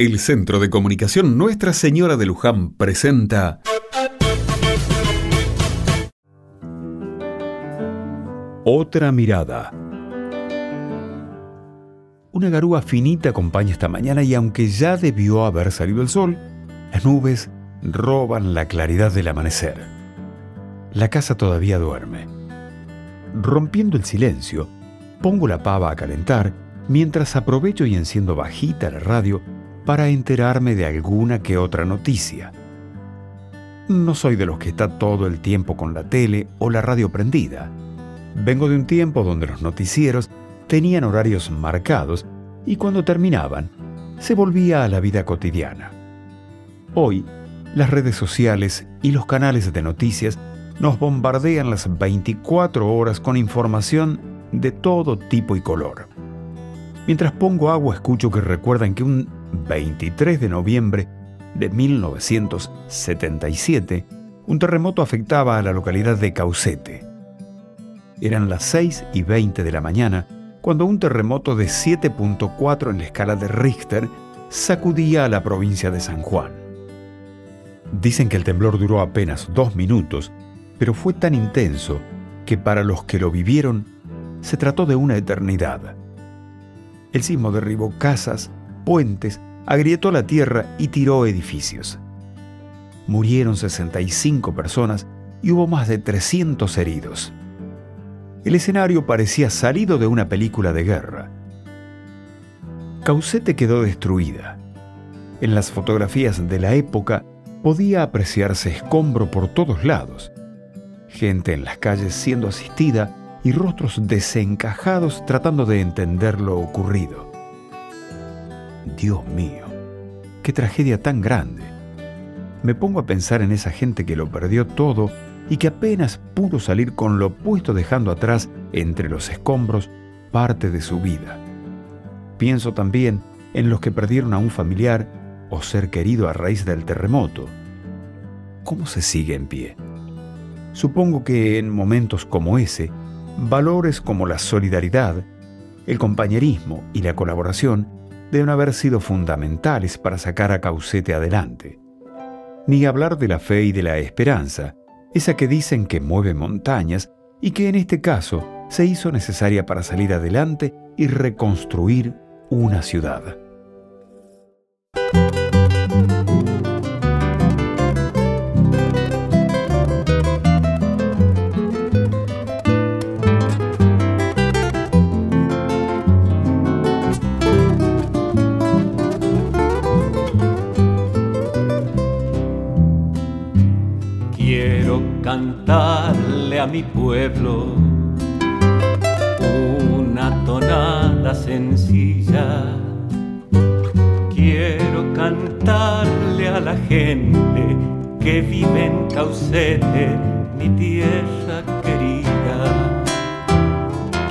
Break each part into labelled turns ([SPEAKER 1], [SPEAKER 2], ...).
[SPEAKER 1] El Centro de Comunicación Nuestra Señora de Luján presenta Otra mirada. Una garúa finita acompaña esta mañana y aunque ya debió haber salido el sol, las nubes roban la claridad del amanecer. La casa todavía duerme. Rompiendo el silencio, pongo la pava a calentar mientras aprovecho y enciendo bajita la radio para enterarme de alguna que otra noticia. No soy de los que está todo el tiempo con la tele o la radio prendida. Vengo de un tiempo donde los noticieros tenían horarios marcados y cuando terminaban, se volvía a la vida cotidiana. Hoy, las redes sociales y los canales de noticias nos bombardean las 24 horas con información de todo tipo y color. Mientras pongo agua escucho que recuerdan que un 23 de noviembre de 1977, un terremoto afectaba a la localidad de Caucete. Eran las 6 y 20 de la mañana cuando un terremoto de 7.4 en la escala de Richter sacudía a la provincia de San Juan. Dicen que el temblor duró apenas dos minutos, pero fue tan intenso que para los que lo vivieron se trató de una eternidad. El sismo derribó casas, puentes, agrietó la tierra y tiró edificios. Murieron 65 personas y hubo más de 300 heridos. El escenario parecía salido de una película de guerra. Caucete quedó destruida. En las fotografías de la época podía apreciarse escombro por todos lados, gente en las calles siendo asistida y rostros desencajados tratando de entender lo ocurrido. Dios mío, qué tragedia tan grande. Me pongo a pensar en esa gente que lo perdió todo y que apenas pudo salir con lo puesto dejando atrás entre los escombros parte de su vida. Pienso también en los que perdieron a un familiar o ser querido a raíz del terremoto. ¿Cómo se sigue en pie? Supongo que en momentos como ese, valores como la solidaridad, el compañerismo y la colaboración deben haber sido fundamentales para sacar a Caucete adelante. Ni hablar de la fe y de la esperanza, esa que dicen que mueve montañas y que en este caso se hizo necesaria para salir adelante y reconstruir una ciudad.
[SPEAKER 2] Cantarle a mi pueblo una tonada sencilla. Quiero cantarle a la gente que vive en Caucete, mi tierra querida.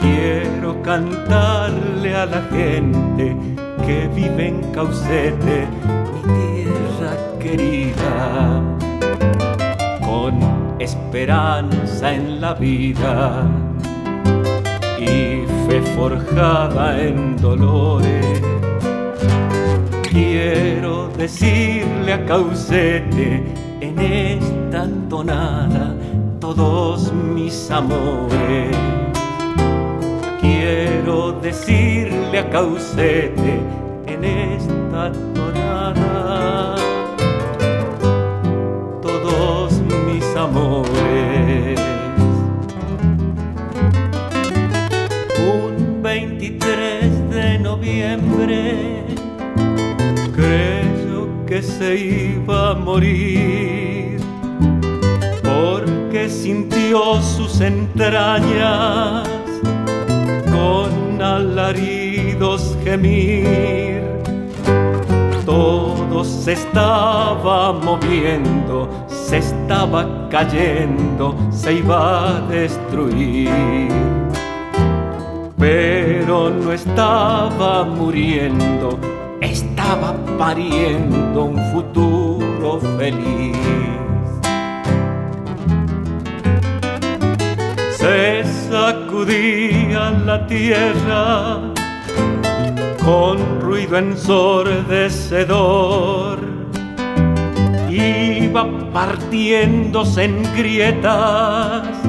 [SPEAKER 2] Quiero cantarle a la gente que vive en Caucete, mi tierra querida. Con esperanza en la vida y fe forjada en dolores. Quiero decirle a Caucete en esta tonada todos mis amores. Quiero decirle a Caucete en esta tonada creyó que se iba a morir porque sintió sus entrañas con alaridos gemir. Todo se estaba moviendo se estaba cayendo, se iba a destruir. Pero no estaba muriendo, estaba pariendo un futuro feliz. Se sacudía la tierra con ruido ensordecedor. Iba partiéndose en grietas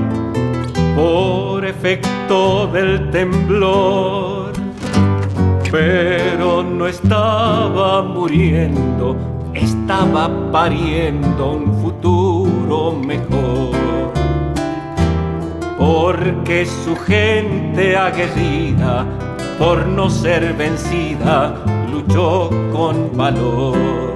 [SPEAKER 2] efecto del temblor, pero no estaba muriendo, estaba pariendo un futuro mejor porque su gente aguerrida, por no ser vencida, luchó con valor.